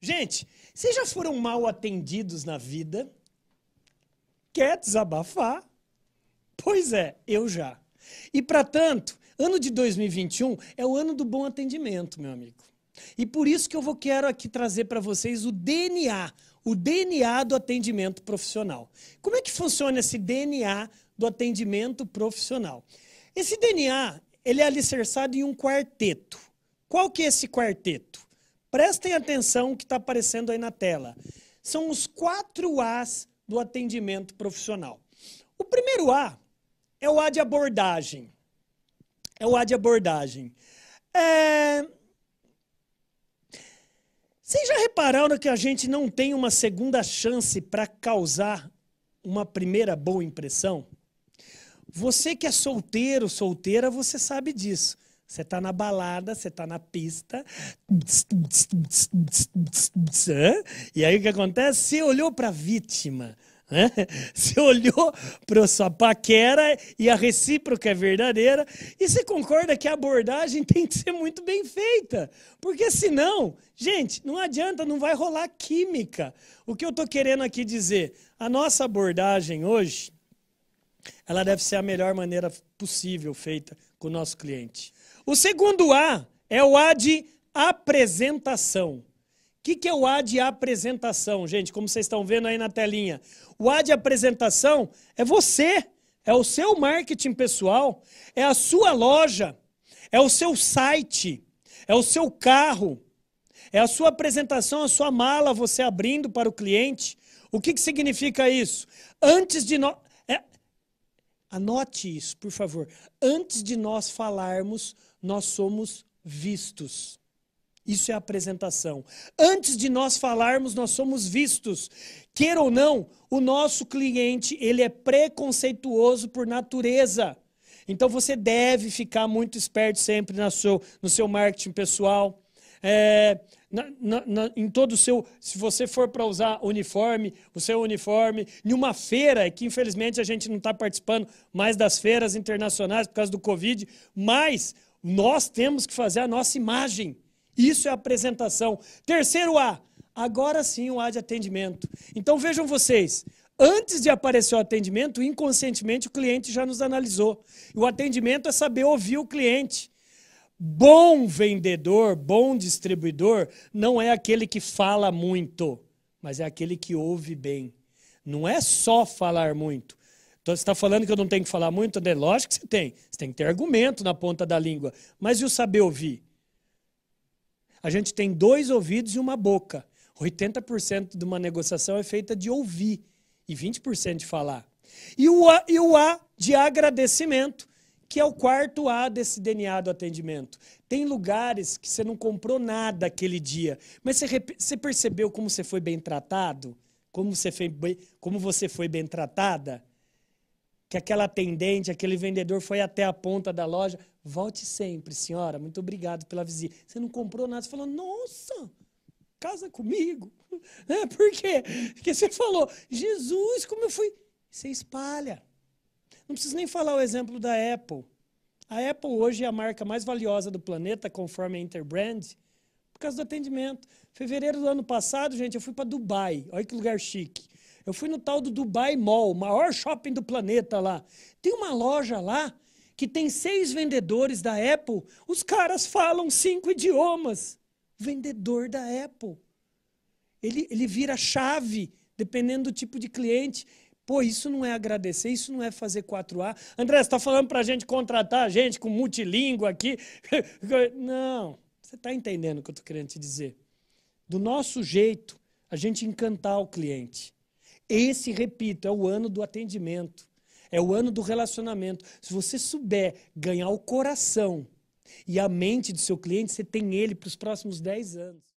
Gente, vocês já foram mal atendidos na vida? Quer desabafar? Pois é, eu já. E para tanto, ano de 2021 é o ano do bom atendimento, meu amigo. E por isso que eu vou quero aqui trazer para vocês o DNA, o DNA do atendimento profissional. Como é que funciona esse DNA do atendimento profissional? Esse DNA, ele é alicerçado em um quarteto. Qual que é esse quarteto? Prestem atenção que está aparecendo aí na tela. São os quatro As do atendimento profissional. O primeiro A é o A de abordagem. É o A de abordagem. É... Vocês já repararam que a gente não tem uma segunda chance para causar uma primeira boa impressão? Você que é solteiro, solteira, você sabe disso. Você está na balada, você está na pista. E aí o que acontece? Você olhou para a vítima. Né? Você olhou para sua paquera e a recíproca é verdadeira. E você concorda que a abordagem tem que ser muito bem feita. Porque senão, gente, não adianta, não vai rolar química. O que eu estou querendo aqui dizer? A nossa abordagem hoje, ela deve ser a melhor maneira possível feita com o nosso cliente. O segundo A é o A de apresentação. O que, que é o A de apresentação, gente? Como vocês estão vendo aí na telinha. O A de apresentação é você, é o seu marketing pessoal, é a sua loja, é o seu site, é o seu carro, é a sua apresentação, a sua mala, você abrindo para o cliente. O que, que significa isso? Antes de nós. É... Anote isso, por favor. Antes de nós falarmos nós somos vistos. Isso é apresentação. Antes de nós falarmos, nós somos vistos. Queira ou não, o nosso cliente, ele é preconceituoso por natureza. Então você deve ficar muito esperto sempre no seu, no seu marketing pessoal. É, na, na, na, em todo o seu. Se você for para usar uniforme, o seu uniforme, em uma feira, que infelizmente a gente não está participando mais das feiras internacionais por causa do Covid, mas nós temos que fazer a nossa imagem. Isso é apresentação. Terceiro A, agora sim o A de atendimento. Então vejam vocês, antes de aparecer o atendimento, inconscientemente o cliente já nos analisou. O atendimento é saber ouvir o cliente. Bom vendedor, bom distribuidor, não é aquele que fala muito, mas é aquele que ouve bem. Não é só falar muito, então você está falando que eu não tenho que falar muito? É lógico que você tem. Você tem que ter argumento na ponta da língua. Mas e o saber ouvir? A gente tem dois ouvidos e uma boca. 80% de uma negociação é feita de ouvir e 20% de falar. E o, a, e o A de agradecimento, que é o quarto A desse DNA do atendimento. Tem lugares que você não comprou nada aquele dia, mas você, você percebeu como você foi bem tratado? Como você foi bem, como você foi bem tratada? que aquela atendente, aquele vendedor foi até a ponta da loja. Volte sempre, senhora. Muito obrigado pela visita. Você não comprou nada. Você falou, nossa, casa comigo. É, por quê? Porque você falou, Jesus, como eu fui. Você espalha. Não preciso nem falar o exemplo da Apple. A Apple hoje é a marca mais valiosa do planeta, conforme a Interbrand, por causa do atendimento. Fevereiro do ano passado, gente, eu fui para Dubai. Olha que lugar chique. Eu fui no tal do Dubai Mall, maior shopping do planeta lá. Tem uma loja lá que tem seis vendedores da Apple. Os caras falam cinco idiomas. Vendedor da Apple. Ele, ele vira chave, dependendo do tipo de cliente. Pô, isso não é agradecer, isso não é fazer 4A. André, você está falando para a gente contratar a gente com multilíngua aqui? Não, você está entendendo o que eu estou querendo te dizer. Do nosso jeito, a gente encantar o cliente. Esse, repito, é o ano do atendimento. É o ano do relacionamento. Se você souber ganhar o coração e a mente do seu cliente, você tem ele para os próximos 10 anos.